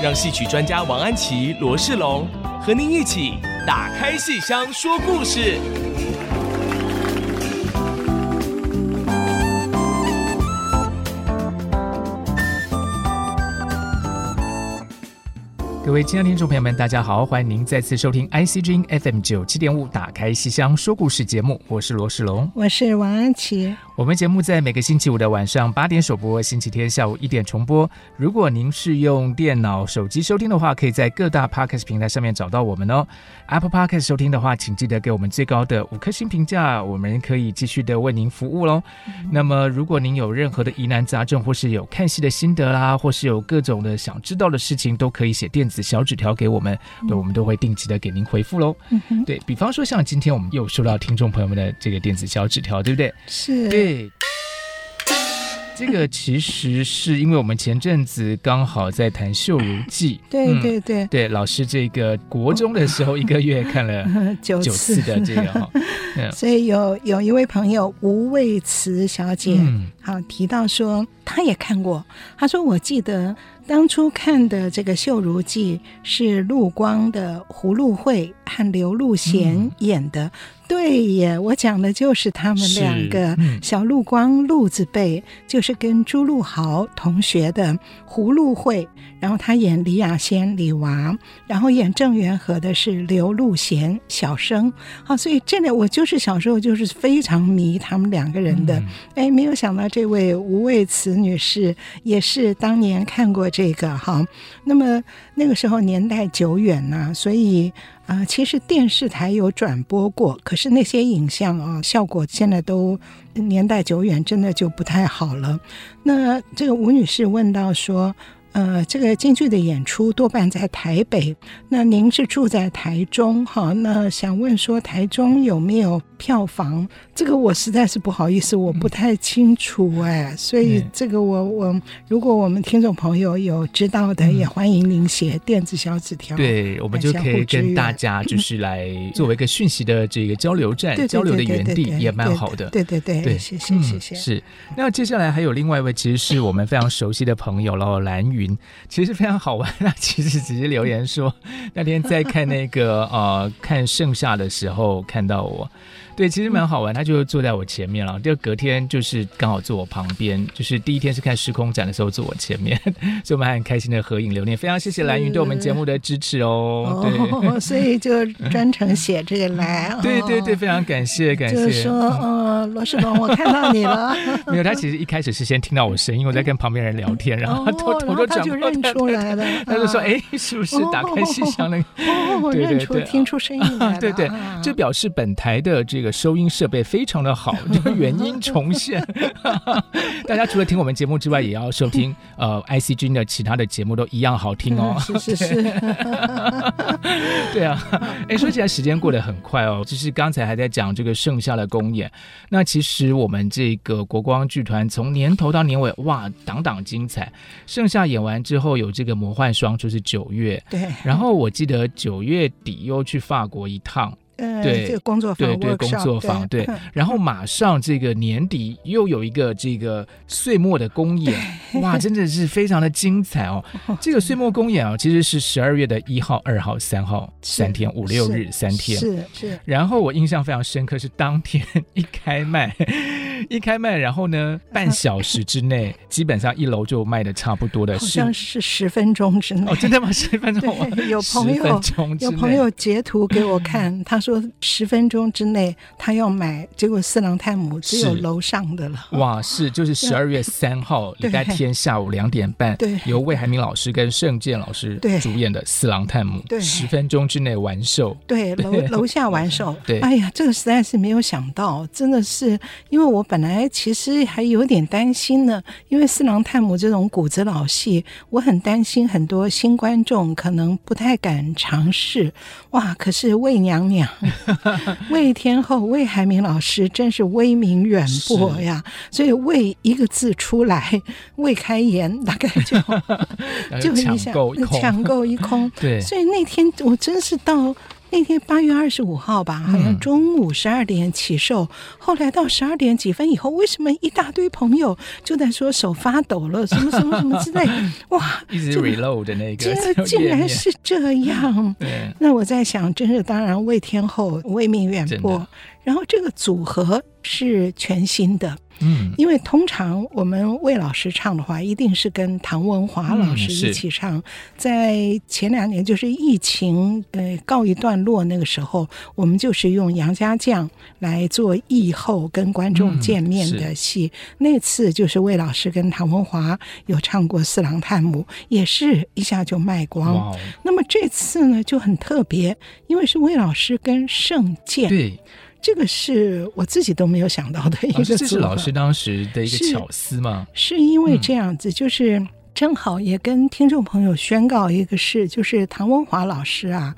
让戏曲专家王安琪、罗世龙和您一起打开戏箱说故事。各位亲爱的听众朋友们，大家好，欢迎您再次收听 ICG FM 九七点五打开戏箱说故事节目，我是罗世龙，我是王安祈。我们节目在每个星期五的晚上八点首播，星期天下午一点重播。如果您是用电脑、手机收听的话，可以在各大 Podcast 平台上面找到我们哦。Apple Podcast 收听的话，请记得给我们最高的五颗星评价，我们可以继续的为您服务喽。嗯、那么，如果您有任何的疑难杂症，或是有看戏的心得啦，或是有各种的想知道的事情，都可以写电子小纸条给我们，对，我们都会定期的给您回复喽。对，比方说，像今天我们又收到听众朋友们的这个电子小纸条，对不对？是。对。这个其实是因为我们前阵子刚好在谈《秀如记》，对对对、嗯、对，老师这个国中的时候一个月看了 九次。的这个哈，所以有有一位朋友吴卫慈小姐，嗯、好提到说她也看过，她说我记得当初看的这个《绣襦记》是陆光的胡露慧和刘露贤演的。嗯对耶，我讲的就是他们两个，嗯、小陆光陆字辈，就是跟朱陆豪同学的葫芦会，然后他演李雅仙李娃，然后演郑元和的是刘陆贤小生，好，所以这里我就是小时候就是非常迷他们两个人的，哎、嗯，没有想到这位吴卫慈女士也是当年看过这个哈，那么那个时候年代久远呐、啊，所以。啊、其实电视台有转播过，可是那些影像啊，效果现在都年代久远，真的就不太好了。那这个吴女士问到说。呃，这个京剧的演出多半在台北。那您是住在台中哈？那想问说台中有没有票房？这个我实在是不好意思，我不太清楚哎。所以这个我我，如果我们听众朋友有知道的，也欢迎您写电子小纸条。对，我们就可以跟大家就是来作为一个讯息的这个交流站、交流的园地，也蛮好的。对对对，对，谢谢谢谢。是。那接下来还有另外一位，其实是我们非常熟悉的朋友喽，蓝云。其实非常好玩，那其实只是留言说，那天在看那个呃看盛夏的时候看到我。对，其实蛮好玩，他就坐在我前面了。就隔天就是刚好坐我旁边，就是第一天是看时空展的时候坐我前面，所以我们还很开心的合影留念。非常谢谢兰云对我们节目的支持哦。对，哦、所以就专程写这个来。哦、对对对，非常感谢感谢。就是说，呃，罗世龙，我看到你了。没有，他其实一开始是先听到我声音，我在跟旁边人聊天，然后他偷偷就转过来，认出来了。他就说：“哎，是不是打开信箱那个？”哦，对对对，听出声音来了。对对，这表示本台的这个。收音设备非常的好，这个原音重现。大家除了听我们节目之外，也要收听呃 ICG 的其他的节目，都一样好听哦。是 是是，对啊。哎，说起来时间过得很快哦，就是刚才还在讲这个盛夏的公演。那其实我们这个国光剧团从年头到年尾，哇，档档精彩。盛夏演完之后，有这个魔幻双，就是九月。对。然后我记得九月底又去法国一趟。呃，对，这个工作坊，对对，工作坊，对。然后马上这个年底又有一个这个岁末的公演，哇，真的是非常的精彩哦。这个岁末公演啊，其实是十二月的一号、二号、三号三天，五六日三天。是是。然后我印象非常深刻，是当天 一开卖，一开卖，然后呢，半小时之内，基本上一楼就卖的差不多的，好像是十分钟之内。哦，真的吗？十分钟？有朋友有朋友截图给我看，他说。说十分钟之内他要买，结果四郎探母只有楼上的了。哇，是就是十二月三号礼拜天下午两点半，对，由魏海明老师跟盛健老师主演的《四郎探母》，对，十分钟之内完售。对，楼楼下完售。对，哎呀，这个实在是没有想到，真的是，因为我本来其实还有点担心呢，因为四郎探母这种骨子老戏，我很担心很多新观众可能不太敢尝试。哇，可是魏娘娘、魏天后、魏海明老师真是威名远播呀，所以魏一个字出来，魏开言，大概就 就一下抢购一空。对，所以那天我真是到。那天八月二十五号吧，好像中午十二点起售，嗯，后来到十二点几分以后，为什么一大堆朋友就在说手发抖了，什么什么什么之类？哇，一直 reload 的那个，这竟然是这样。那我在想，真是当然，为天后为命远播，然后这个组合是全新的。嗯，因为通常我们魏老师唱的话，一定是跟唐文华老师一起唱。嗯、在前两年，就是疫情呃告一段落那个时候，我们就是用杨家将来做疫后跟观众见面的戏。嗯、那次就是魏老师跟唐文华有唱过《四郎探母》，也是一下就卖光。哦、那么这次呢就很特别，因为是魏老师跟盛剑。对。这个是我自己都没有想到的一个这是老师当时的一个巧思吗？是，是因为这样子，就是正好也跟听众朋友宣告一个事，就是唐文华老师啊，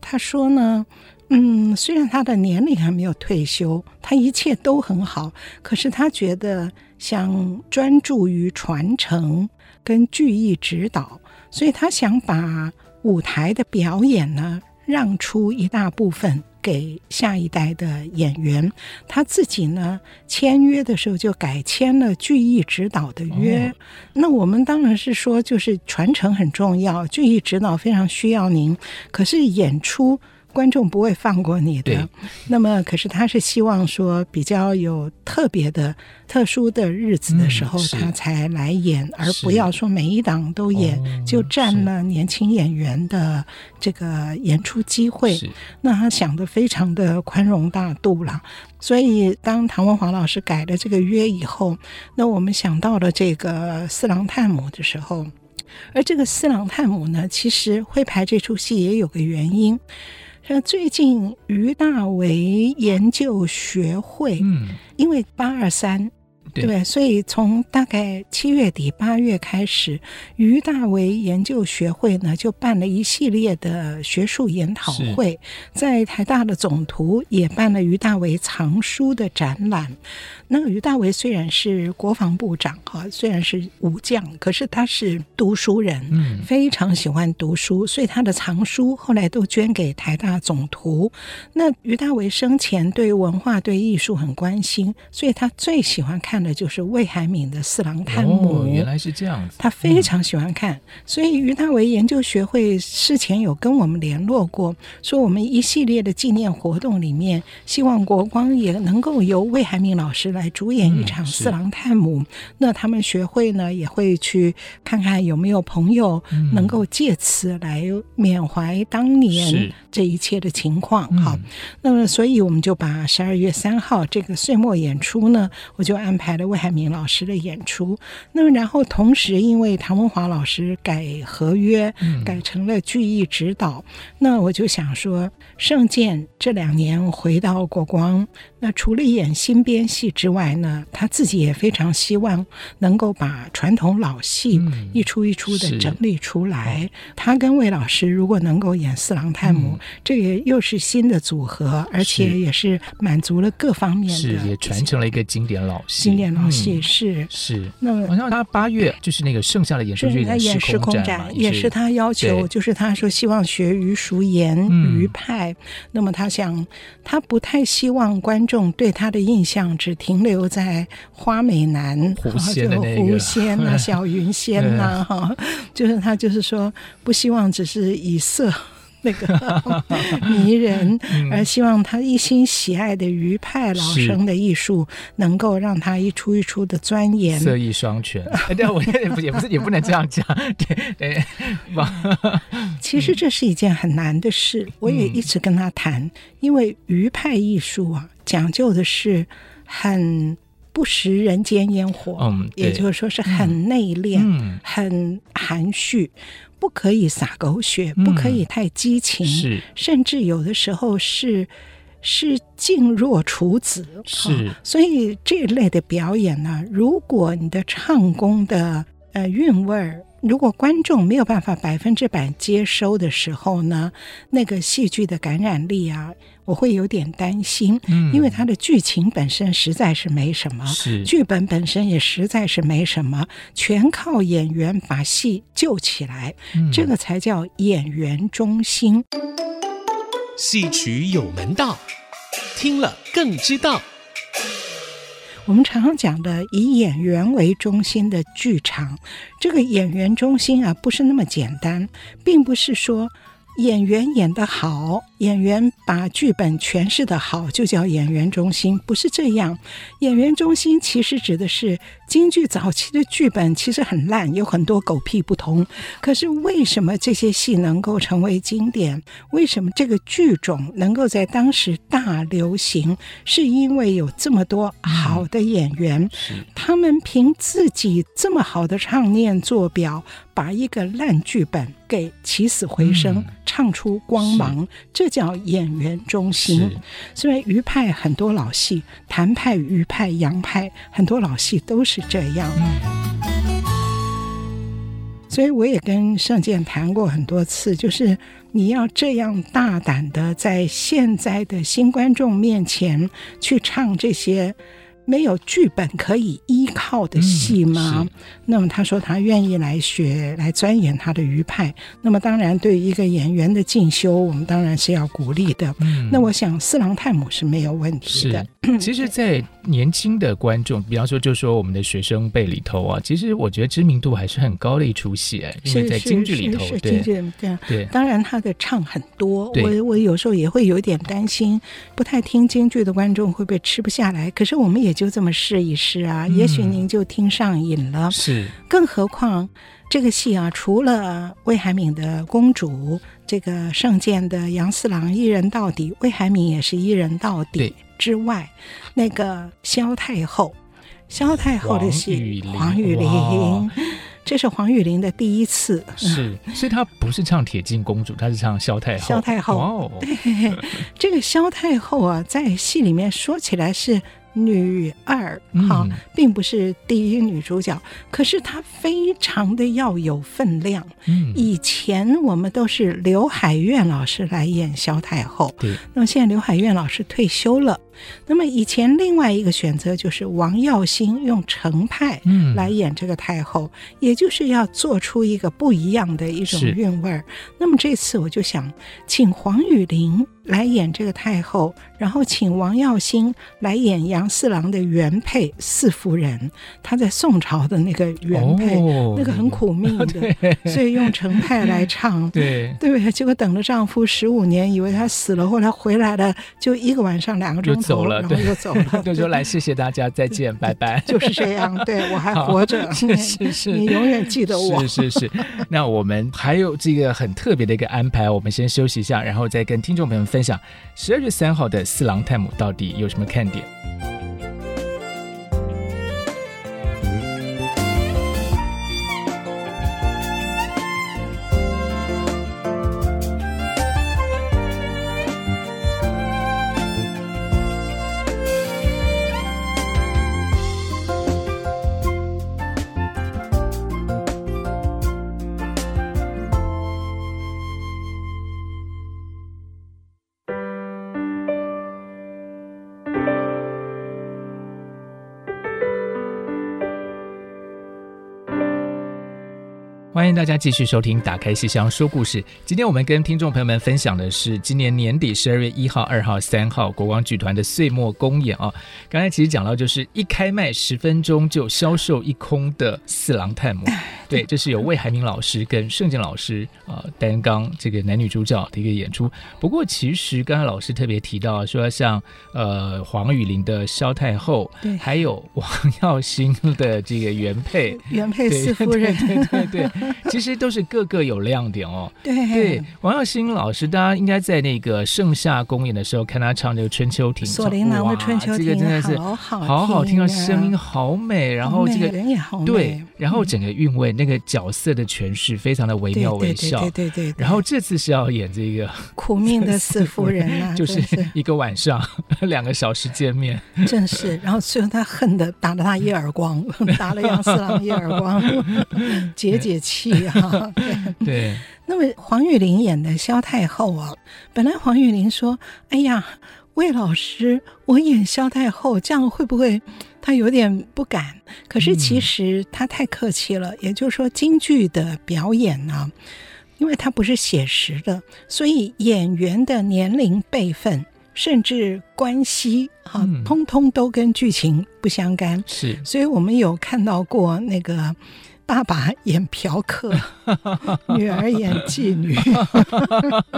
他说呢，嗯，虽然他的年龄还没有退休，他一切都很好，可是他觉得想专注于传承跟剧艺指导，所以他想把舞台的表演呢让出一大部分。给下一代的演员，他自己呢签约的时候就改签了剧艺指导的约。哦。那我们当然是说，就是传承很重要，剧艺指导非常需要您。可是演出。观众不会放过你的，那么可是他是希望说比较有特别的、特殊的日子的时候，他才来演，而不要说每一档都演，就占了年轻演员的这个演出机会。那他想的非常的宽容大度了。所以当唐文华老师改了这个约以后，那我们想到了这个四郎探母的时候，而这个四郎探母呢，其实会排这出戏也有个原因。呃，最近于大为研究学会，嗯，因为八二三。对，对，所以从大概七月底八月开始，于大为研究学会呢就办了一系列的学术研讨会，在台大的总图也办了于大为藏书的展览。那个于大为虽然是国防部长哈，虽然是武将，可是他是读书人，嗯，非常喜欢读书，所以他的藏书后来都捐给台大总图。那于大为生前对文化对艺术很关心，所以他最喜欢看的就是魏海敏的《四郎探母》。哦，原来是这样子，他非常喜欢看，嗯，所以于大为研究学会事前有跟我们联络过，说我们一系列的纪念活动里面，希望国光也能够由魏海敏老师来。主演一场《四郎探母》，嗯，那他们学会呢也会去看看有没有朋友能够借此来缅怀当年这一切的情况。好，那么所以我们就把十二月三号这个岁末演出呢，我就安排了魏海敏老师的演出。那么然后同时，因为唐文华老师改合约，改成了剧艺指导，那我就想说，盛健这两年回到国光，那除了演新编戏之外呢，他自己也非常希望能够把传统老戏一出一出的整理出来。嗯、他跟魏老师如果能够演四郎探母，嗯，这也又是新的组合，而且也是满足了各方面的，是也传承了一个经典老戏。经典老戏、嗯、是。是。那好像他八月就是那个剩下的演出剧演时空展，也是他要求，就是他说希望学于淑妍于派。那么他想，他不太希望观众对他的印象只停留在花美男、狐仙的那个。狐仙呐、啊、小云仙呐、啊，哈，就是他就是说不希望只是以色那个 迷人，而希望他一心喜爱的余派老生的艺术，能够让他一出一出的钻研，色艺双全。对，我也不也不是也不能这样讲，对对。其实这是一件很难的事，我也一直跟他谈，因为余派艺术啊，讲究的是很不食人间烟火，嗯，也就是说是很内敛，嗯，很含蓄。不可以洒狗血，不可以太激情，嗯、是甚至有的时候是是静若处子，是、哦。所以这一类的表演呢，如果你的唱功的呃韵味儿，如果观众没有办法百分之百接收的时候呢，那个戏剧的感染力啊。我会有点担心，嗯，因为它的剧情本身实在是没什么，是剧本本身也实在是没什么，全靠演员把戏救起来，嗯，这个才叫演员中心。戏曲有门道，听了更知道。我们常常讲的以演员为中心的剧场，这个演员中心啊，不是那么简单，并不是说。演员演得好，演员把剧本诠释得好，就叫演员中心，不是这样。演员中心其实指的是京剧早期的剧本其实很烂，有很多狗屁不通。可是为什么这些戏能够成为经典？为什么这个剧种能够在当时大流行？是因为有这么多好的演员，他们凭自己这么好的唱念做表，把一个烂剧本给起死回生。嗯唱出光芒，这叫演员中心。所以余派很多老戏，谭派、余派、杨派很多老戏都是这样。嗯。所以我也跟圣剑谈过很多次，就是你要这样大胆的在现在的新观众面前去唱这些。没有剧本可以依靠的戏吗？嗯、那么他说他愿意来学，来钻研他的余派。那么当然，对于一个演员的进修，我们当然是要鼓励的。嗯、那我想四郎探母是没有问题的。其实，在年轻的观众，比方说，就说我们的学生辈里头啊，其实我觉得知名度还是很高的一出戏，因为在京剧里头，对对对。当然，他的唱很多，我我有时候也会有点担心，不太听京剧的观众会不会吃不下来？可是我们也。就这么试一试啊，也许您就听上瘾了。是，更何况这个戏啊，除了魏海敏的公主，这个圣剑的杨四郎一人到底，魏海敏也是一人到底之外，那个萧太后，萧太后的戏，黄玉玲，这是黄玉玲的第一次。是，所以她不是唱铁镜公主，她是唱萧太后。萧太后，哦，对，这个萧太后啊，在戏里面说起来是。女二哈，并不是第一女主角，嗯、可是她非常的要有分量。嗯，以前我们都是刘海燕老师来演萧太后，对，那么现在刘海燕老师退休了。那么以前另外一个选择就是王耀星用程派来演这个太后，嗯、也就是要做出一个不一样的一种韵味儿。那么这次我就想请黄雨玲来演这个太后，然后请王耀星来演杨四郎的原配四夫人。她在宋朝的那个原配，哦、那个很苦命的，所以用程派来唱。对对，结果等了丈夫十五年，以为他死了，后来回来了，就一个晚上两个钟头。走了，对，又走了。就说来，谢谢大家，再见，拜拜。就是这样，对我还活着，是是是，你永远记得我。是是是。那我们还有这个很特别的一个安排，我们先休息一下，然后再跟听众朋友们分享十二月三号的四郎探母到底有什么看点。欢迎大家继续收听《打开戏箱说故事》。今天我们跟听众朋友们分享的是今年年底十二月一号、二号、三号国光剧团的岁末公演啊。刚才其实讲到，就是一开卖十分钟就销售一空的《四郎探母》。对，这是由魏海明老师跟盛景老师啊担纲这个男女主角的一个演出。不过，其实刚才老师特别提到说，像呃黄雨玲的萧太后，对，还有王耀星的这个原配原配四夫人，对对对，对，对，其实都是个个有亮点哦。对对，王耀新老师，大家应该在那个盛夏公演的时候看他唱这个《春秋亭》，锁麟囊的《春秋亭》，这个真的是好好好好听啊，声音好美，然后这个人也好美，对，然后整个韵味。那个角色的诠释非常的惟妙惟肖，对对对。然后这次是要演这个苦命的 四夫人啊，就是一个晚上两个小时见面，正是。然后虽然他恨的打了他一耳光，打了杨四郎一耳光，解解气啊。对。对那么黄玉玲演的萧太后啊，本来黄玉玲说：“哎呀。”魏老师，我演萧太后，这样会不会她有点不敢？可是其实她太客气了。嗯、也就是说，京剧的表演呢，因为它不是写实的，所以演员的年龄、辈分，甚至关系啊，通通都跟剧情不相干。是，所以我们有看到过那个。爸爸演嫖客，女儿演妓女。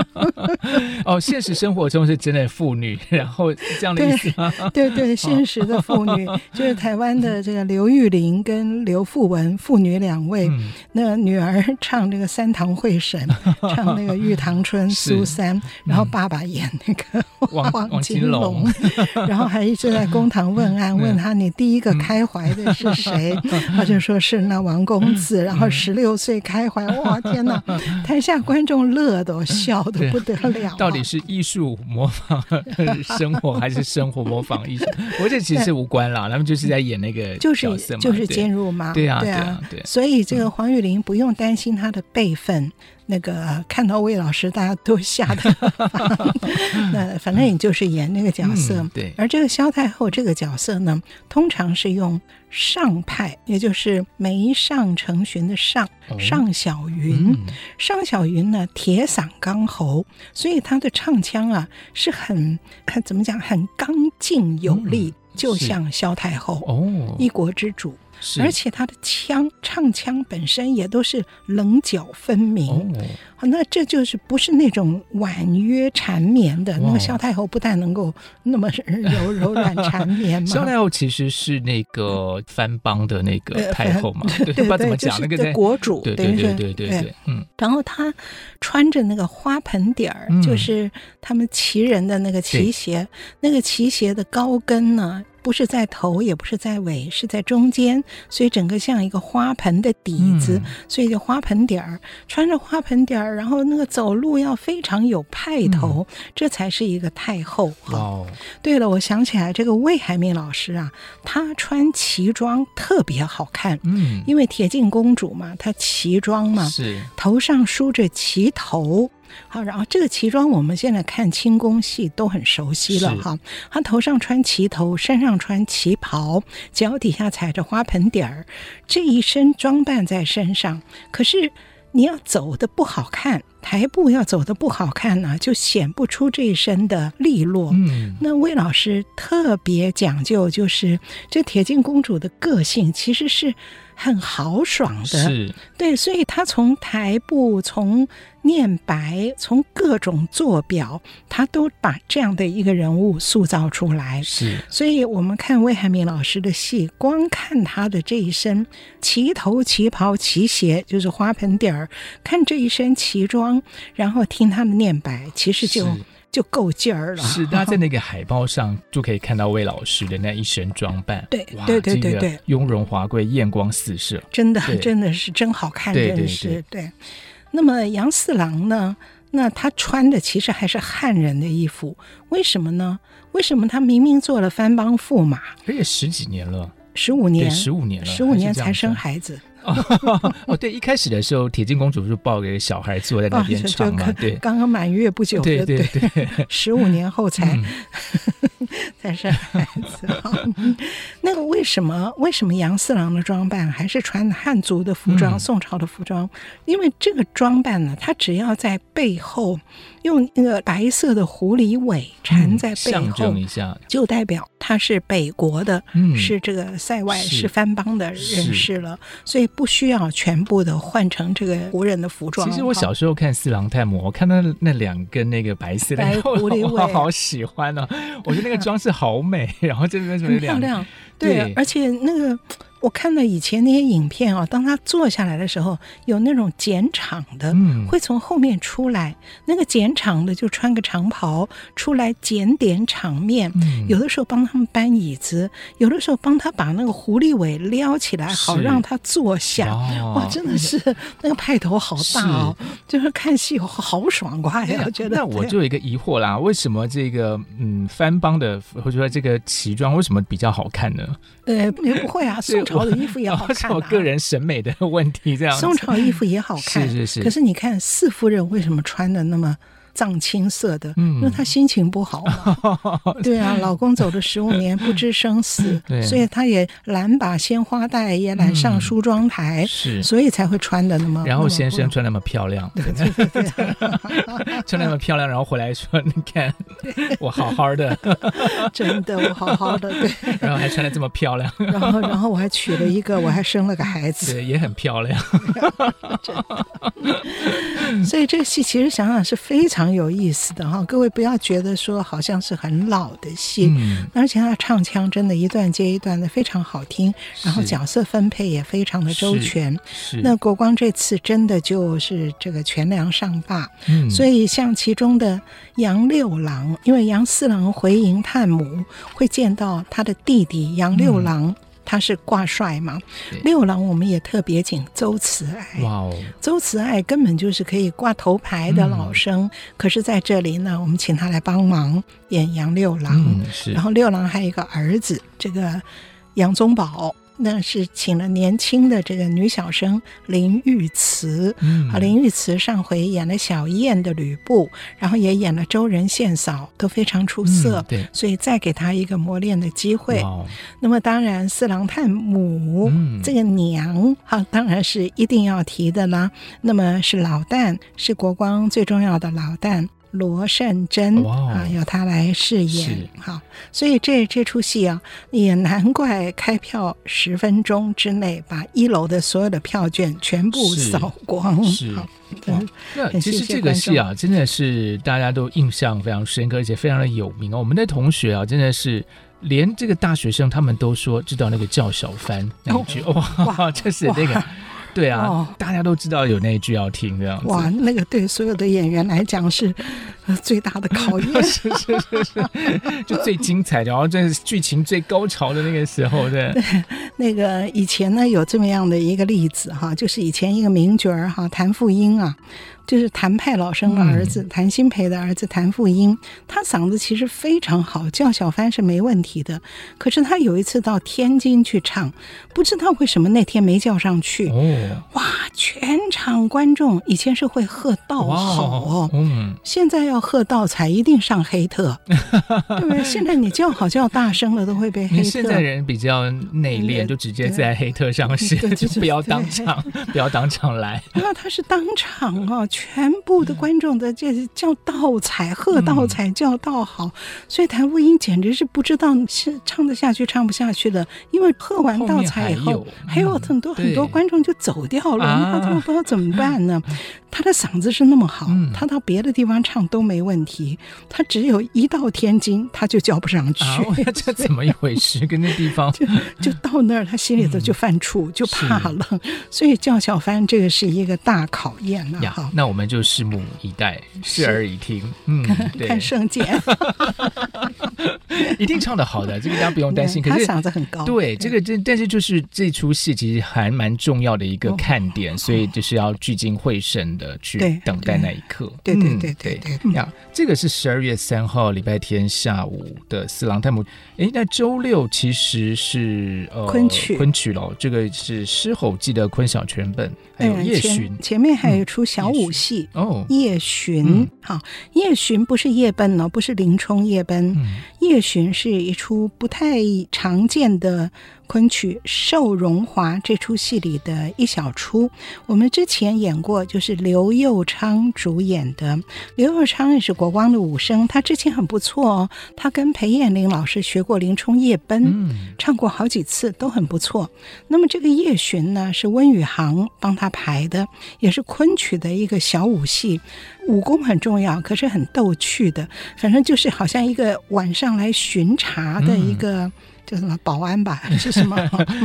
哦，现实生活中是真的妇女，然后这样的意思吗？对对对，现实的妇女就是台湾的这个刘玉玲跟刘富文父女两位。嗯、那女儿唱这个三堂会审，唱那个玉堂春 苏三，嗯、然后爸爸演那个王金龙，然后还一直在公堂问案，问他你第一个开怀的是谁？他就说是那王公。公子，然后十六岁开怀，哇天哪！台下观众乐得 笑的不得了。到底是艺术模仿生活，还是生活模仿艺术？我这其实无关啦，他们就是在演那个 就是就是监入嘛，对啊，对啊，对。所以这个黄雨玲不用担心她的辈分。那个看到魏老师，大家都吓得。那反正也就是演那个角色。嗯、对。而这个萧太后这个角色呢，通常是用上派，也就是梅上成群的上，哦、上小云。嗯、上小云呢，铁嗓钢喉，所以他的唱腔啊是很，很怎么讲，很刚劲有力，嗯、就像萧太后哦，一国之主。而且他的腔唱腔本身也都是棱角分明，那这就是不是那种婉约缠绵的。哦、那个萧太后不但能够那么柔 柔软缠绵嘛。萧太后其实是那个番邦的那个太后嘛，对对 对，不知道怎么讲那个国主，对对对对对对，嗯。然后他穿着那个花盆底儿，嗯、就是他们旗人的那个旗鞋，那个旗鞋的高跟呢。不是在头，也不是在尾，是在中间，所以整个像一个花盆的底子，嗯、所以叫花盆底儿。穿着花盆底儿，然后那个走路要非常有派头，嗯、这才是一个太后。哦，对了，我想起来，这个魏海敏老师啊，她穿旗装特别好看。嗯，因为铁镜公主嘛，她旗装嘛，是头上梳着旗头。好，然后这个旗装我们现在看清宫戏都很熟悉了哈。他头上穿旗头，身上穿旗袍，脚底下踩着花盆底儿，这一身装扮在身上。可是你要走的不好看，台步要走的不好看呢，就显不出这一身的利落。嗯，那魏老师特别讲究，就是这铁镜公主的个性其实是。很豪爽的，是对，所以她从台步、从念白、从各种做表，他都把这样的一个人物塑造出来。是，所以我们看魏海敏老师的戏，光看他的这一身旗头、旗袍、旗鞋，就是花盆底儿，看这一身旗装，然后听他们念白，其实就。就够劲儿了。是，大家在那个海报上就可以看到魏老师的那一身装扮。对，对，对，对，对，雍容华贵，艳光四射，真的，真的是真好看，真是对。那么杨四郎呢？那他穿的其实还是汉人的衣服，为什么呢？为什么他明明做了番邦驸马，而且十几年了，十五年，十五年了，十五年才生孩子。哦，对，一开始的时候，铁镜公主就抱给小孩坐在那边唱嘛，对，刚刚满月不久，对对对，十五年后才 才生孩子。那个为什么为什么杨四郎的装扮还是穿汉族的服装、嗯、宋朝的服装？因为这个装扮呢，他只要在背后用那个白色的狐狸尾缠在背后，嗯、象征一下，就代表他是北国的，嗯、是这个塞外是番邦的人士了，所以不需要全部的换成这个胡人的服装。其实我小时候看《四郎探母》，我看到那两根那个白色的狐狸尾，我好喜欢哦！我觉得那个装饰好美，然后这边什么两漂亮，对，对而且那个。我看到以前那些影片啊，当他坐下来的时候，有那种剪场的，会从后面出来。那个剪场的就穿个长袍出来检点场面，有的时候帮他们搬椅子，有的时候帮他把那个狐狸尾撩起来，好让他坐下。哇，真的是 那个派头好大哦，就是看戏好爽快呀！我觉得。那我就有一个疑惑啦，为什么这个嗯番邦的或者说这个旗装为什么比较好看呢？呃，也不会啊，宋朝的衣服也好 看，啊。我个人审美的问题，这样。宋朝衣服也好看，是是是。可是你看四夫人为什么穿的那么？藏青色的，因为她心情不好嘛。对啊，老公走了十五年，不知生死，所以她也懒把鲜花带，也懒上梳妆台，是，所以才会穿的那么。然后先生穿那么漂亮，对对对，穿那么漂亮，然后回来说：“你看，我好好的，真的，我好好的。”对，然后还穿的这么漂亮，然后然后我还娶了一个，我还生了个孩子，对，也很漂亮。所以这个戏其实想想是非常。非常有意思的哈，各位不要觉得说好像是很老的戏，嗯、而且他唱腔真的一段接一段的非常好听，然后角色分配也非常的周全。那国光这次真的就是这个全梁上罢，嗯、所以像其中的杨六郎，因为杨四郎回营探母会见到他的弟弟杨六郎。嗯他是挂帅嘛？六郎我们也特别请周慈爱。哇哦，周慈爱根本就是可以挂头牌的老生，嗯、可是在这里呢，我们请他来帮忙演杨六郎。然后六郎还有一个儿子，这个杨宗保。那是请了年轻的这个女小生林玉慈，啊、嗯，林玉慈上回演了小燕的吕布，然后也演了周仁献嫂，都非常出色。嗯、对，所以再给她一个磨练的机会。哇那么当然四郎探母、嗯、这个娘，哈，当然是一定要提的啦。那么是老旦，是国光最重要的老旦。罗善珍啊，由他来饰演，好，所以这这出戏啊，也难怪开票十分钟之内把一楼的所有的票券全部扫光。是，那其实这个戏啊，真的是大家都印象非常深刻，而且非常的有名哦。我们的同学啊，真的是连这个大学生他们都说知道那个叫小番那一句，哇，就是那个。对啊，哦、大家都知道有那一句要听这样子。哇，那个对所有的演员来讲是最大的考验，是是是是，就最精彩的，然后这是剧情最高潮的那个时候，对。对，那个以前呢有这么样的一个例子哈，就是以前一个名角儿哈谭富英啊。就是谭派老生的儿子，谭新培的儿子谭富英，他嗓子其实非常好，叫小番是没问题的。可是他有一次到天津去唱，不知道为什么那天没叫上去。哦，哇，全场观众以前是会喝倒好哦，嗯，现在要喝倒彩一定上黑特，对不对？现在你叫好叫大声了都会被黑特。现在人比较内敛，就直接在黑特上写，就不要当场，不要当场来。那他是当场哦。全部的观众的这叫倒彩，喝倒彩叫倒好，嗯、所以谭富英简直是不知道是唱得下去唱不下去的，因为喝完倒彩以后，后还，有很多、嗯、很多观众就走掉了，那他们不知道怎么办呢？他的嗓子是那么好，嗯、他到别的地方唱都没问题，他只有一到天津他就叫不上去，啊、这 怎么一回事？跟那地方？就就到那儿，他心里头就犯怵，嗯、就怕了，所以叫小帆这个是一个大考验了。呀好，那我们就拭目以待，视而以听，嗯，看圣剑。一定唱的好的，这个大家不用担心。可是他嗓子很高。对，这个这但是就是这出戏其实还蛮重要的一个看点，所以就是要聚精会神的去等待那一刻。对对对对对。呀，这个是十二月三号礼拜天下午的《四郎探母》。哎，那周六其实是呃昆曲昆曲喽。这个是狮吼记的昆小全本，还有夜巡。前面还有一出小武戏哦，夜巡。好，夜巡不是夜奔哦，不是林冲夜奔，夜。夜巡》是一出不太常见的。昆曲《寿荣华》这出戏里的一小出，我们之前演过，就是刘佑昌主演的。刘佑昌也是国光的武生，他之前很不错哦，他跟裴艳玲老师学过《林冲夜奔》，唱过好几次，都很不错。那么这个夜巡呢，是温宇航帮他排的，也是昆曲的一个小武戏，武功很重要，可是很逗趣的，反正就是好像一个晚上来巡查的一个。嗯叫什么保安吧，还是什么？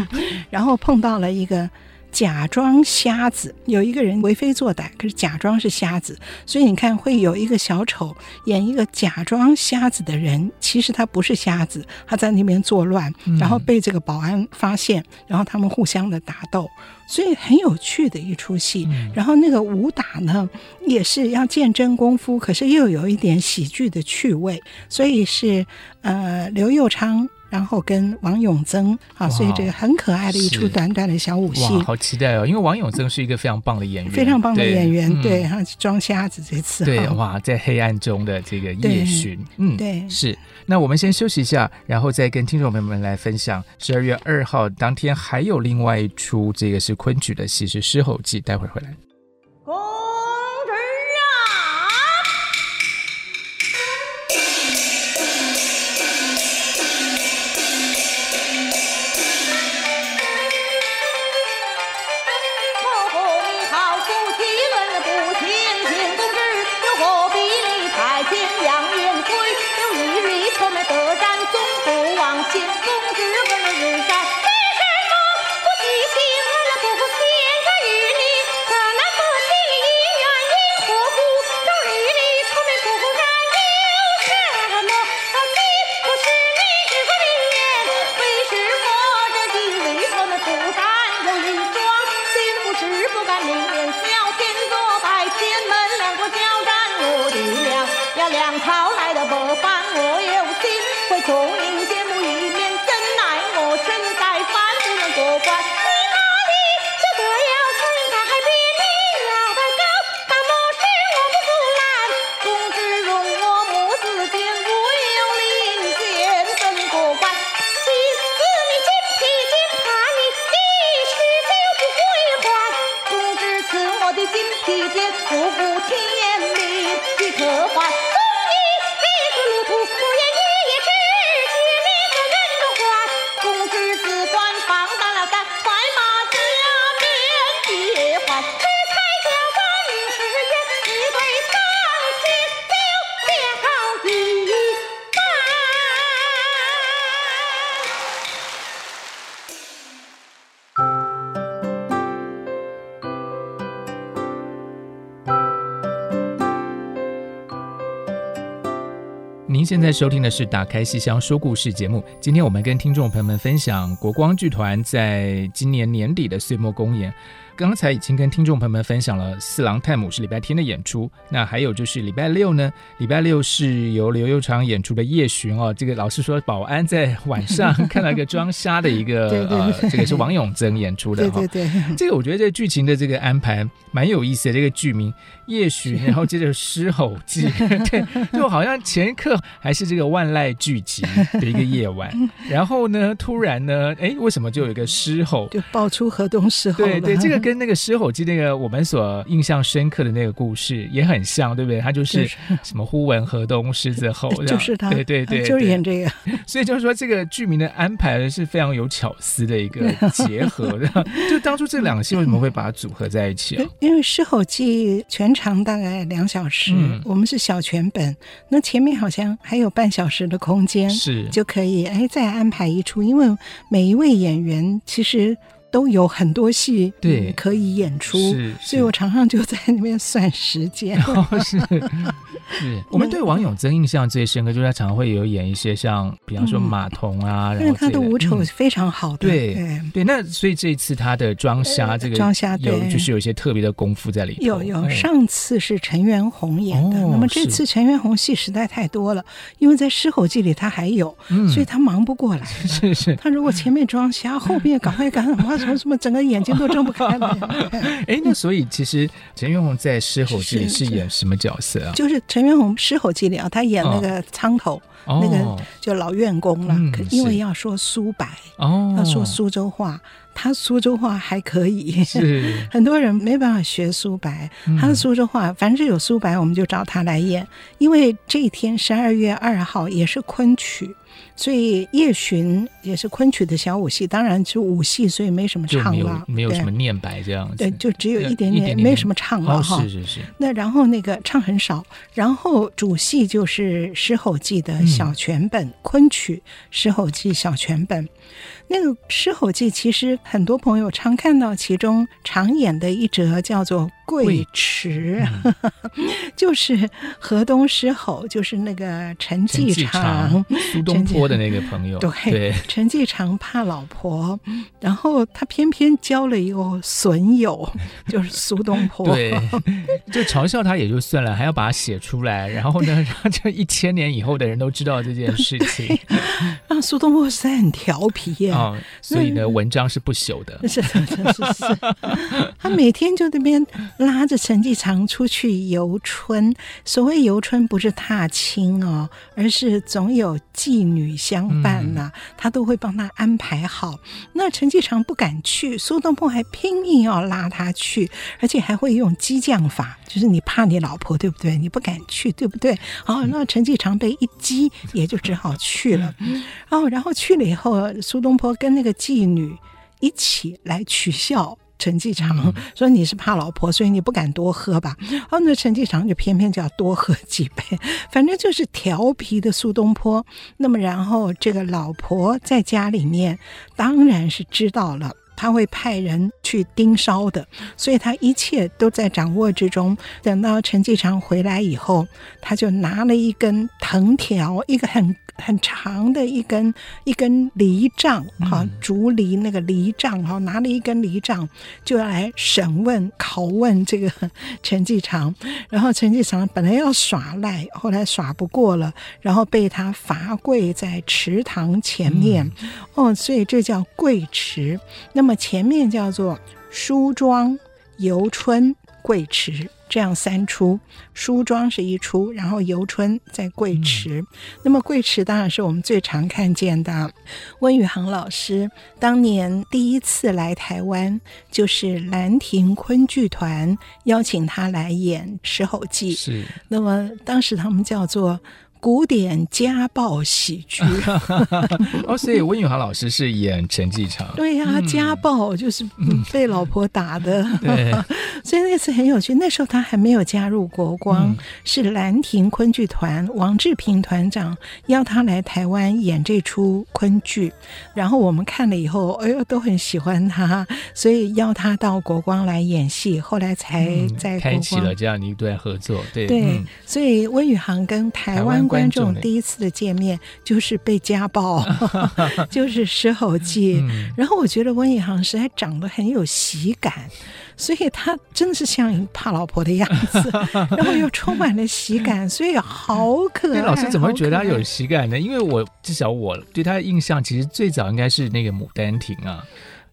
然后碰到了一个假装瞎子，有一个人为非作歹，可是假装是瞎子，所以你看会有一个小丑演一个假装瞎子的人，其实他不是瞎子，他在那边作乱，然后被这个保安发现，然后他们互相的打斗，所以很有趣的一出戏。然后那个武打呢，也是要见真功夫，可是又有一点喜剧的趣味，所以是呃刘佑昌。然后跟王永增啊，所以这个很可爱的一出短短的小武戏，好期待哦！因为王永增是一个非常棒的演员，非常棒的演员，对，他装瞎子这次，对，哇，在黑暗中的这个夜巡，嗯，对，是。那我们先休息一下，然后再跟听众朋友们来分享十二月二号当天还有另外一出，这个是昆曲的戏，是《狮吼记》，待会儿回来。现在收听的是《打开戏箱说故事》节目。今天我们跟听众朋友们分享国光剧团在今年年底的岁末公演。刚才已经跟听众朋友们分享了四郎探母是礼拜天的演出，那还有就是礼拜六呢，礼拜六是由刘佑昌演出的夜巡哦。这个老师说，保安在晚上看到一个装瞎的一个 呃，这个是王永增演出的哈。对对对，这个我觉得这个剧情的这个安排蛮有意思的。这个剧名夜巡，然后接着狮吼记，对，就好像前一刻还是这个万籁俱寂的一个夜晚，然后呢，突然呢，哎，为什么就有一个狮吼，就爆出河东狮吼？对对，这个。跟那个狮吼记那个我们所印象深刻的那个故事也很像，对不对？他就是什么忽闻河东狮子吼，就是他，对对对，就是演这个。所以就是说，这个剧名的安排是非常有巧思的一个结合 的。就当初这两个戏为什么会把它组合在一起啊？因为狮吼记全长大概两小时，嗯，我们是小全本，那前面好像还有半小时的空间，是就可以哎再安排一出，因为每一位演员其实。都有很多戏对可以演出，所以我常常就在那边算时间。哦、是是，我们对王永增印象最深刻，就是他常常会有演一些像，比方说马童啊，因、嗯、为他的武丑非常好的。对对，对，那所以这一次他的装瞎这个装瞎有就是有一些特别的功夫在里头。有有，上次是陈元洪演的，哦、那么这次陈元洪戏实在太多了，因为在《狮吼记》里他还有、嗯，所以他忙不过来。是是，他如果前面装瞎，后面赶快赶快。说什么整个眼睛都睁不开了。哎，那所以其实陈元洪在《狮吼记》里是演什么角色啊？就是陈元洪《狮吼记》里啊，他演那个苍头。哦那个就老院工了，嗯、可因为要说苏白，要说苏州话，他苏州话还可以，是 很多人没办法学苏白，他的苏州话，凡是有苏白，我们就找他来演，因为这一天十二月二号也是昆曲。所以夜巡也是昆曲的小舞戏，当然就武戏，所以没什么唱了，没有什么念白这样子，对，就只有一点点，没什么唱了哈。是是是。那然后那个唱很少，然后主戏就是《狮吼记》的小全本，昆曲《狮吼记》小全本。那个《狮吼记》其实很多朋友常看到其中常演的一折叫做。贵池，嗯、就是河东狮吼，就是那个陈继常，苏东坡的那个朋友。对，对陈继常怕老婆，然后他偏偏交了一个损友，就是苏东坡。对，就嘲笑他也就算了，还要把他写出来，然后呢，让这一千年以后的人都知道这件事情。让苏东坡实在很调皮耶，哦，所以呢，文章是不朽的。是是是是，他每天就那边。拉着陈继常出去游春，所谓游春不是踏青哦，而是总有妓女相伴呐、啊，嗯、他都会帮他安排好。那陈继常不敢去，苏东坡还拼命要拉他去，而且还会用激将法，就是你怕你老婆对不对？你不敢去对不对？哦，那陈继常被一激，也就只好去了。哦，然后去了以后，苏东坡跟那个妓女一起来取笑。陈季常说：“你是怕老婆，所以你不敢多喝吧？”哦，那陈继常就偏偏就要多喝几杯，反正就是调皮的苏东坡。那么，然后这个老婆在家里面当然是知道了，他会派人去盯梢的，所以他一切都在掌握之中。等到陈继常回来以后，他就拿了一根藤条，一个很。很长的一根一根藜杖，哈，竹篱那个藜杖，哈，拿了一根藜杖就要来审问、拷问这个 陈继常。然后陈继常本来要耍赖，后来耍不过了，然后被他罚跪在池塘前面。嗯、哦，所以这叫跪池。那么前面叫做梳妆、游春、跪池。这样三出，梳妆是一出，然后游春在贵池。嗯、那么贵池当然是我们最常看见的。温宇航老师当年第一次来台湾，就是兰亭昆剧团邀请他来演《石猴记》。是，那么当时他们叫做。古典家暴喜剧 哦，所以温宇航老师是演陈继常。对呀、啊，家暴就是被老婆打的。对，所以那次很有趣。那时候他还没有加入国光，嗯、是兰亭昆剧团王志平团长邀他来台湾演这出昆剧，然后我们看了以后，哎呦，都很喜欢他，所以邀他到国光来演戏。后来才在开启了这样一段合作。对对，嗯、所以温宇航跟台湾。观众第一次的见面就是被家暴，就是《狮吼记》。然后我觉得温以航实在长得很有喜感，所以他真的是像怕老婆的样子，然后又充满了喜感，所以好可爱。老师怎么会觉得他有喜感呢？因为我至少我对他的印象，其实最早应该是那个《牡丹亭》啊。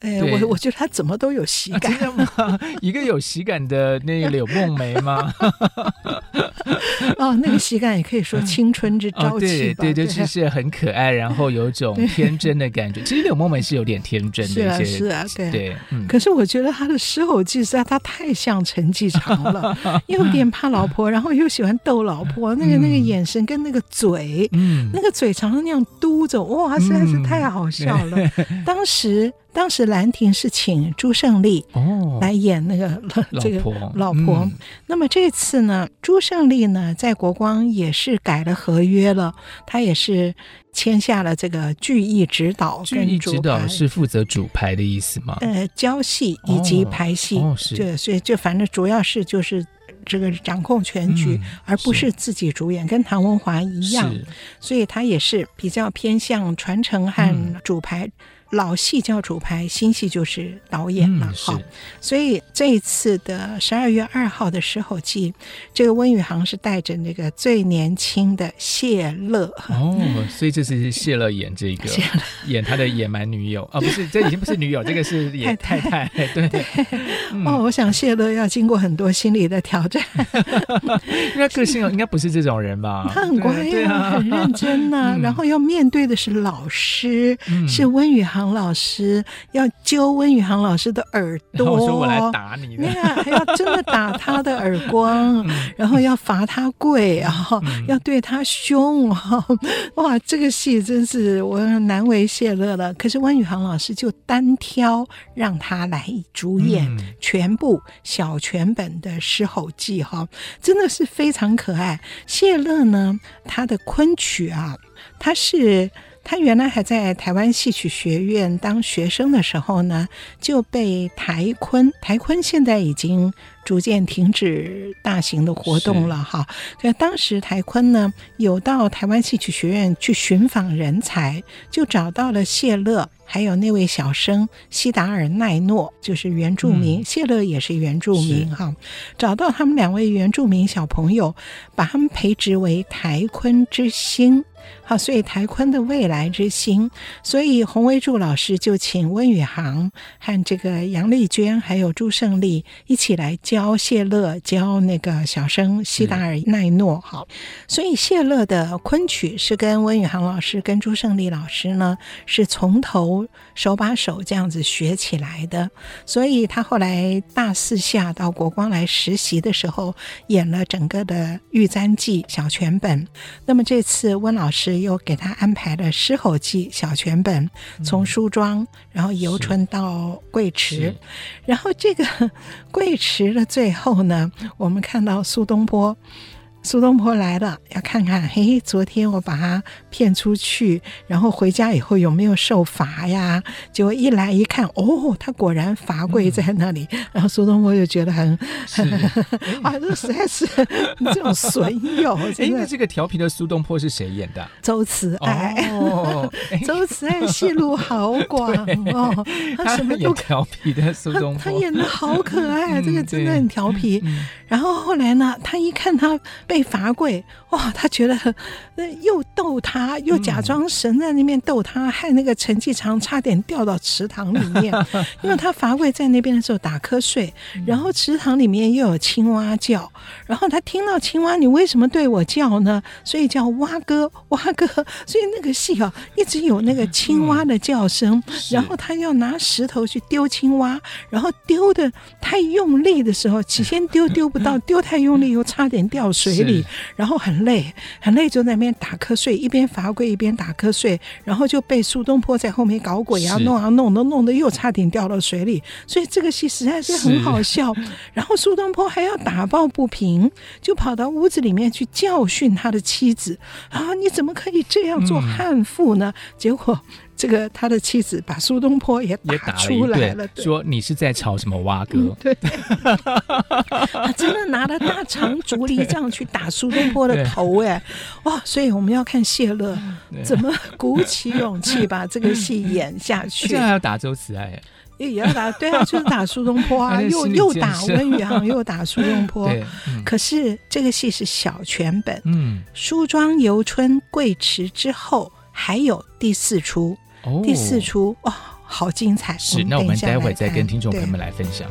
哎，我我觉得他怎么都有喜感，啊、一个有喜感的那个柳梦梅吗？哦，那个喜感也可以说青春之朝气吧。对对，就是很可爱，然后有种天真的感觉。其实柳梦梅是有点天真的，是啊，是啊，对对。可是我觉得他的狮吼记实在他太像陈继常了，又有点怕老婆，然后又喜欢逗老婆，那个那个眼神跟那个嘴，嗯，那个嘴常常那样嘟着，哇，实在是太好笑了。当时。当时兰亭是请朱胜利哦来演那个、哦、这个老婆，那么这次呢，朱胜利呢在国光也是改了合约了，他也是签下了这个剧艺指导跟主排。剧艺指导是负责主排的意思吗？呃，教戏以及排戏，哦哦、是对，所以就反正主要是就是这个掌控全局，嗯、而不是自己主演，跟唐文华一样。所以他也是比较偏向传承和主排。老戏叫主拍，新戏就是导演嘛，好、嗯，所以这一次的十二月二号的时候记，这个温宇航是带着那个最年轻的谢乐哦，所以这是谢乐演这个演他的野蛮女友。啊、哦，不是，这已经不是女友，这个是演太太，对，对，嗯、哦，我想谢乐要经过很多心理的挑战，因为个性应该不是这种人吧？他很乖呀、啊啊，很认真呐、啊 嗯，然后要面对的是老师，嗯、是温宇航老师，要揪温宇航老师的耳朵，我说我来打你，对啊，还要真的打他的耳光，嗯、然后要罚他跪，然后要对他凶，哇，这个戏真是我难为谢乐了。可是温宇航老师就单挑让他来主演全部小全本的《狮吼记》哈，真的是非常可爱。谢乐呢，他的昆曲啊，他是。他原来还在台湾戏曲学院当学生的时候呢，就被台昆，台昆现在已经逐渐停止大型的活动了哈。所以当时台昆呢，有到台湾戏曲学院去寻访人才，就找到了谢乐，还有那位小生西达尔奈诺，就是原住民，嗯、谢乐也是原住民哈。找到他们两位原住民小朋友，把他们培植为台昆之星。好，所以台昆的未来之星，所以洪维柱老师就请温宇航和这个杨丽娟还有朱胜利一起来教谢乐，教那个小生西达尔奈诺。好，所以谢乐的昆曲是跟温宇航老师跟朱胜利老师呢是从头手把手这样子学起来的。所以他后来大四下到国光来实习的时候，演了整个的《玉簪记》小全本。那么这次温老师。是又给他安排了《狮吼记》小全本，从梳妆，然后游春到贵池，然后这个 贵池的最后呢，我们看到苏东坡。苏东坡来了，要看看，嘿，昨天我把他骗出去，然后回家以后有没有受罚呀？结果一来一看，哦，他果然罚跪在那里。嗯、然后苏东坡就觉得很，很啊，这实在是这种损友。哎，那这个调皮的苏东坡是谁演的？周慈爱。哦，周慈爱戏路好广哦，他什么都调皮的苏东坡他，他演的好可爱，嗯、这个真的很调皮。嗯、然后后来呢，他一看他。被罚跪，哇！他觉得又逗他，又假装神在那边逗他，害那个陈继常差点掉到池塘里面。因为他罚跪在那边的时候打瞌睡，然后池塘里面又有青蛙叫，然后他听到青蛙，你为什么对我叫呢？所以叫蛙哥，蛙哥。所以那个戏啊，一直有那个青蛙的叫声。然后他要拿石头去丢青蛙，然后丢的太用力的时候，起先丢丢不到，丢太用力又差点掉水里，然后很累，很累，就在那边打瞌睡，一边罚跪一边打瞌睡，然后就被苏东坡在后面搞鬼啊，弄啊弄，弄，弄得又差点掉到水里，所以这个戏实在是很好笑。然后苏东坡还要打抱不平，就跑到屋子里面去教训他的妻子啊，你怎么可以这样做悍妇呢？嗯、结果。这个他的妻子把苏东坡也打出来了，说你是在吵什么蛙哥？嗯、对，他真的拿了大长竹篱杖去打苏东坡的 头，哎，哇！所以我们要看谢乐 怎么鼓起勇气把这个戏演下去。现在还要打周慈爱，也要打，对啊，就是打苏东坡啊，又又打温宇航，又打苏东坡。嗯、可是这个戏是小全本，嗯，梳妆游春贵池之后还有第四出。第四出哇、哦，好精彩！是，那我们待会再跟听众朋友们来分享。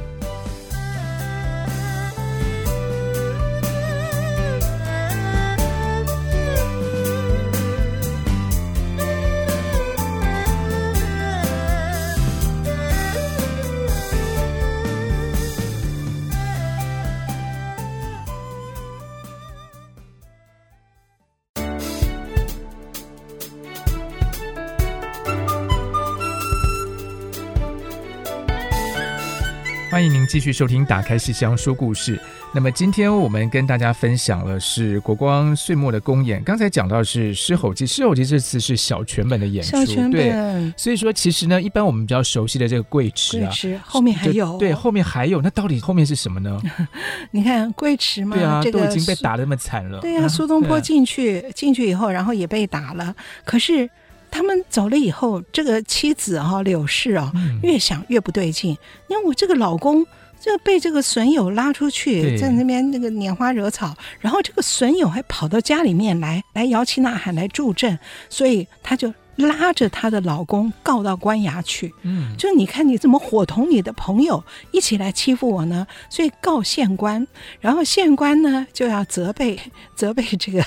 继续收听《打开戏箱说故事》。那么今天我们跟大家分享的是国光岁末的公演。刚才讲到是《狮吼记》，《狮吼记》这次是小全本的演出，小全本。对，所以说其实呢，一般我们比较熟悉的这个贵池后面还有，对，后面还有，那到底后面是什么呢？你看贵池嘛，对啊，这个、都已经被打得那么惨了。对啊，苏东坡进去进去以后，然后也被打了，可是。他们走了以后，这个妻子哈、哦、柳氏啊、哦，越想越不对劲，因为我这个老公。就被这个损友拉出去，在那边那个拈花惹草，然后这个损友还跑到家里面来，来摇旗呐喊来助阵，所以他就拉着她的老公告到官衙去。嗯，就你看你怎么伙同你的朋友一起来欺负我呢？所以告县官，然后县官呢就要责备 责备这个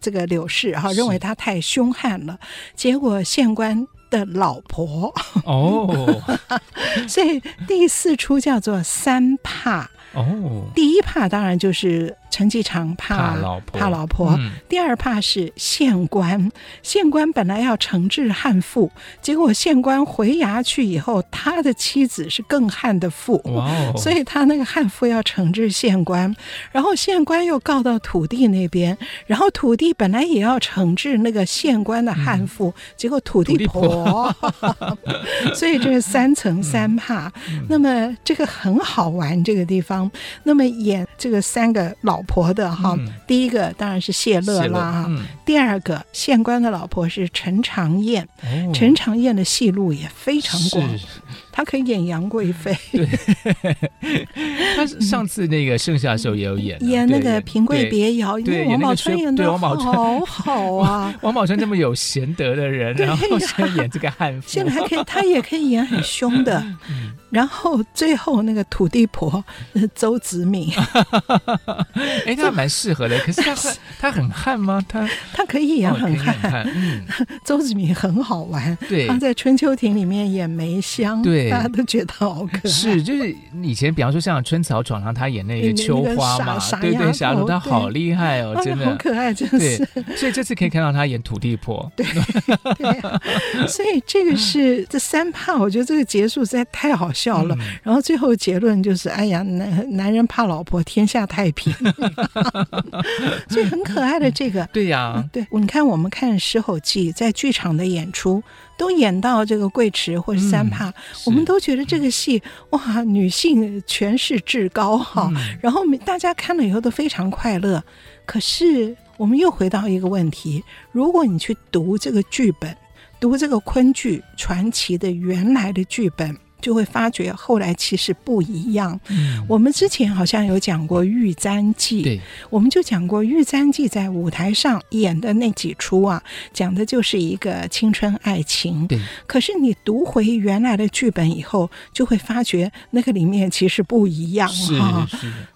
这个柳氏哈，认为他太凶悍了。结果县官。的老婆。哦，所以第四出叫做三怕哦，第一怕当然就是。陈继常怕怕老婆，怕老婆。嗯、第二怕是县官，县官本来要惩治悍妇，结果县官回衙去以后，他的妻子是更悍的妇，哦、所以他那个悍妇要惩治县官，然后县官又告到土地那边，然后土地本来也要惩治那个县官的悍妇，嗯、结果土地婆，所以这是三层三怕。那么这个很好玩，这个地方，那么演这个三个老。老婆的哈，嗯、第一个当然是谢乐啦哈，嗯、第二个县官的老婆是陈长燕，哦、陈长燕的戏路也非常广，她可以演杨贵妃。对，他上次那个盛夏的时候也有演，演那个平贵别窑，因为王宝钏演的好好啊，王宝钏这么有贤德的人，然后现在演这个悍妇，现在还可以，他也可以演很凶的。然后最后那个土地婆周子敏，哎，他蛮适合的。可是他他很悍吗？他他可以演很悍。嗯，周子敏很好玩。对，他在春秋亭里面演梅香，对，大家都觉得好可爱。是，就是以前比方说像春草闯，上他演那个秋花嘛，对对，傻丫头，他好厉害哦，真的好可爱，真是。所以这次可以看到他演土地婆。对 对，所以这个是 这三怕，我觉得这个结束实在太好笑。笑了，然后最后结论就是：哎呀，男男人怕老婆，天下太平。所以很可爱的这个，对呀，对，你看我们看《狮吼记》在剧场的演出，都演到这个桂池或者三帕，我们都觉得这个戏哇，女性权势至高哈。然后大家看了以后都非常快乐。可是我们又回到一个问题：如果你去读这个剧本，读这个昆剧传奇的原来的剧本。就会发觉后来其实不一样。嗯，我们之前好像有讲过《玉簪记》，对，我们就讲过《玉簪记》在舞台上演的那几出啊，讲的就是一个青春爱情。对，可是你读回原来的剧本以后，就会发觉那个里面其实不一样哈。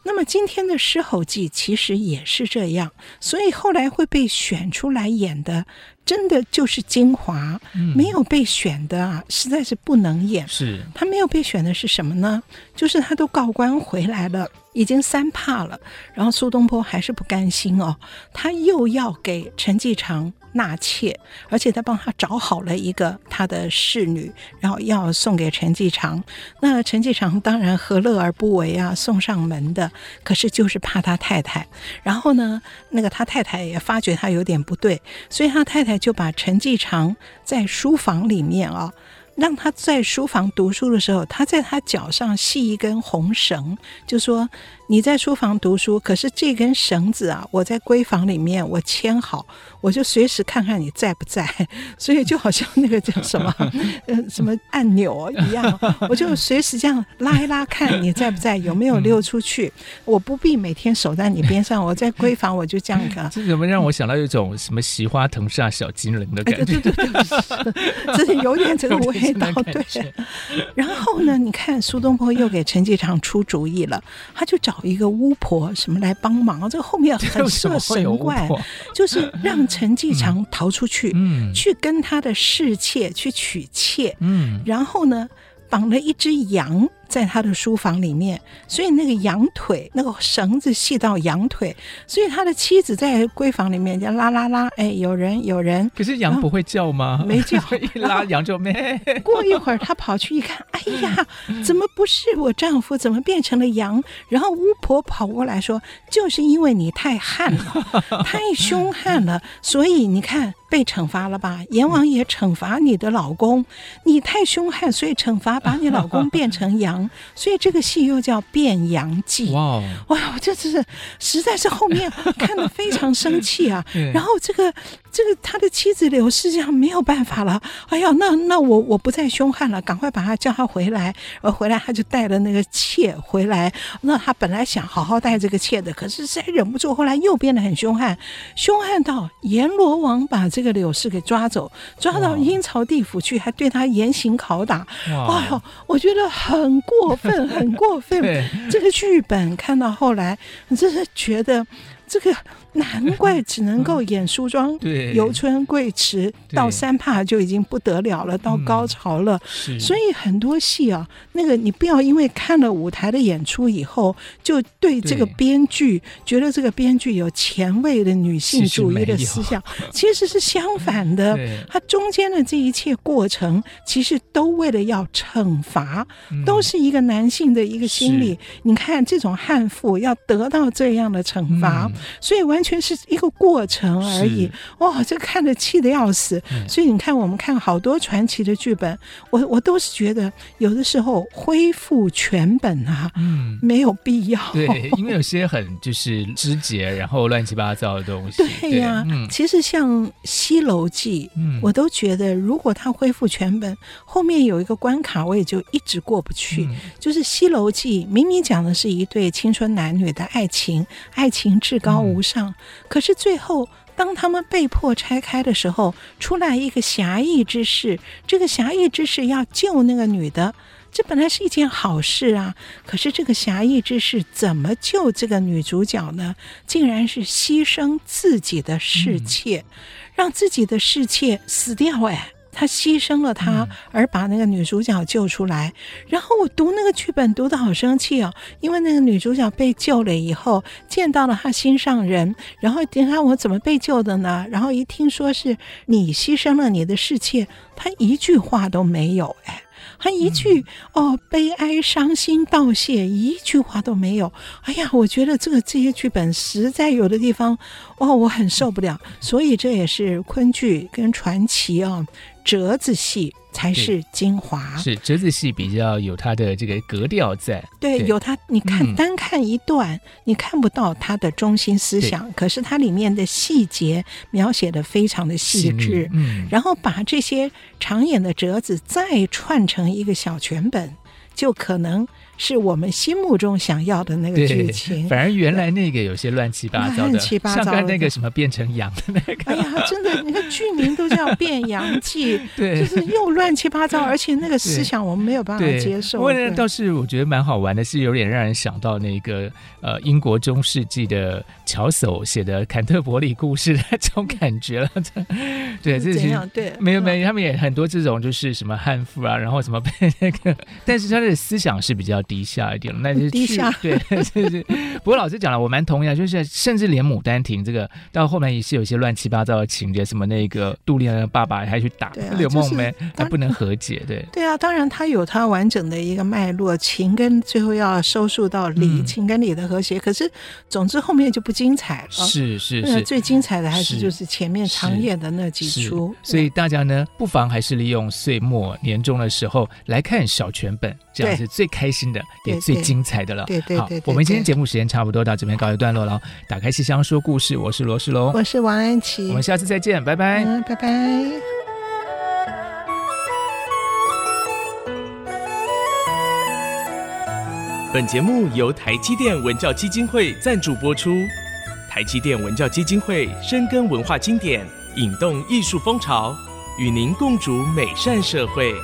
那么今天的《狮吼记》其实也是这样，所以后来会被选出来演的。真的就是精华，没有被选的啊，实在是不能演。是他没有被选的是什么呢？就是他都告官回来了。已经三怕了，然后苏东坡还是不甘心哦，他又要给陈继常纳妾，而且他帮他找好了一个他的侍女，然后要送给陈继常。那陈继常当然何乐而不为啊，送上门的。可是就是怕他太太，然后呢，那个他太太也发觉他有点不对，所以他太太就把陈继常在书房里面啊、让他在书房读书的时候，他在他脚上系一根红绳，就说。你在书房读书，可是这根绳子啊，我在闺房里面我牵好，我就随时看看你在不在，所以就好像那个叫什么，呃，什么按钮一样，我就随时这样拉一拉，看你在不在，有没有溜出去。我不必每天守在你边上，我在闺房我就这样看。这怎么让我想到一种什么席花藤下小金人的感觉？对对对对，真的有点这个味道。对。然后呢，你看苏东坡又给陈继常出主意了，他就找。找一个巫婆什么来帮忙？这个后面很 设神怪，就是让陈继常逃出去，嗯嗯、去跟他的侍妾去娶妾，嗯、然后呢，绑了一只羊。在他的书房里面，所以那个羊腿那个绳子系到羊腿，所以他的妻子在闺房里面就拉拉拉，哎，有人有人。可是羊不会叫吗？没叫，一拉羊就没。过一会儿，他跑去一看，哎呀，怎么不是我丈夫？怎么变成了羊？然后巫婆跑过来说，就是因为你太悍了，太凶悍了，所以你看被惩罚了吧？阎王爷惩罚你的老公，你太凶悍，所以惩罚把你老公变成羊。所以这个戏又叫《变羊记》。哇，哇，这是实在是后面看的非常生气啊。然后这个这个他的妻子柳氏这样没有办法了。哎呀，那那我我不再凶悍了，赶快把他叫他回来。呃回来他就带了那个妾回来。那他本来想好好带这个妾的，可是实在忍不住，后来又变得很凶悍，凶悍到阎罗王把这个柳氏给抓走，抓到阴曹地府去，还对他严刑拷打。哎呦，我觉得很过分，很过分。这个剧本看到后来，你真是觉得这个。难怪只能够演梳妆，对，游春贵池到三怕就已经不得了了，到高潮了。是，所以很多戏啊，那个你不要因为看了舞台的演出以后，就对这个编剧觉得这个编剧有前卫的女性主义的思想，其实是相反的。它中间的这一切过程，其实都为了要惩罚，都是一个男性的一个心理。你看这种悍妇要得到这样的惩罚，所以完。全是一个过程而已，哇！这看着气得要死。所以你看，我们看好多传奇的剧本，我我都是觉得有的时候恢复全本啊，嗯，没有必要。对，因为有些很就是枝节，然后乱七八糟的东西。对呀、啊，嗯、其实像《西楼记》，嗯，我都觉得如果他恢复全本，后面有一个关卡，我也就一直过不去。嗯、就是《西楼记》明明讲的是一对青春男女的爱情，爱情至高无上。嗯可是最后，当他们被迫拆开的时候，出来一个侠义之士。这个侠义之士要救那个女的，这本来是一件好事啊。可是这个侠义之士怎么救这个女主角呢？竟然是牺牲自己的侍妾，嗯、让自己的侍妾死掉哎。他牺牲了他，而把那个女主角救出来。嗯、然后我读那个剧本读得好生气哦，因为那个女主角被救了以后，见到了她心上人，然后你看我怎么被救的呢？然后一听说是你牺牲了你的侍妾，她一句话都没有哎。他一句、嗯、哦，悲哀、伤心、道谢，一句话都没有。哎呀，我觉得这个这些剧本实在有的地方，哦，我很受不了。所以这也是昆剧跟传奇啊，折子戏。才是精华，是折子戏比较有它的这个格调在，对，对有它。你看、嗯、单看一段，你看不到它的中心思想，可是它里面的细节描写的非常的细致，嗯，然后把这些常演的折子再串成一个小全本，就可能。是我们心目中想要的那个剧情，反而原来那个有些乱七八糟的，乱七八糟的，像那个什么变成羊的那个，哎呀，真的，你看剧名都叫《变羊记》，对，就是又乱七八糟，而且那个思想我们没有办法接受。不过，倒是我觉得蛮好玩的，是有点让人想到那个呃英国中世纪的乔叟写的《坎特伯里故事》的这种感觉了。对，这是对，没有没有，他们也很多这种就是什么悍妇啊，然后什么被那个，但是他的思想是比较。低下一点了，那就是低下。对，是是。不过老师讲了，我蛮同意啊，就是甚至连《牡丹亭》这个到后面也是有一些乱七八糟的情节，什么那个杜丽的爸爸还去打柳梦梅，还不能和解。对，对啊，当然他有他完整的一个脉络，情跟最后要收束到理，情跟理的和谐。可是总之后面就不精彩了。是是是，最精彩的还是就是前面常演的那几出。所以大家呢，不妨还是利用岁末年终的时候来看小全本，这样是最开心的。也最精彩的了。对对对，好，我们今天节目时间差不多到这边告一段落了。打开戏箱说故事，我是罗世龙，我是王安琪，我们下次再见，拜拜，嗯，拜拜。本节目由台积电文教基金会赞助播出。台积电文教基金会深耕文化经典，引动艺术风潮，与您共筑美善社会。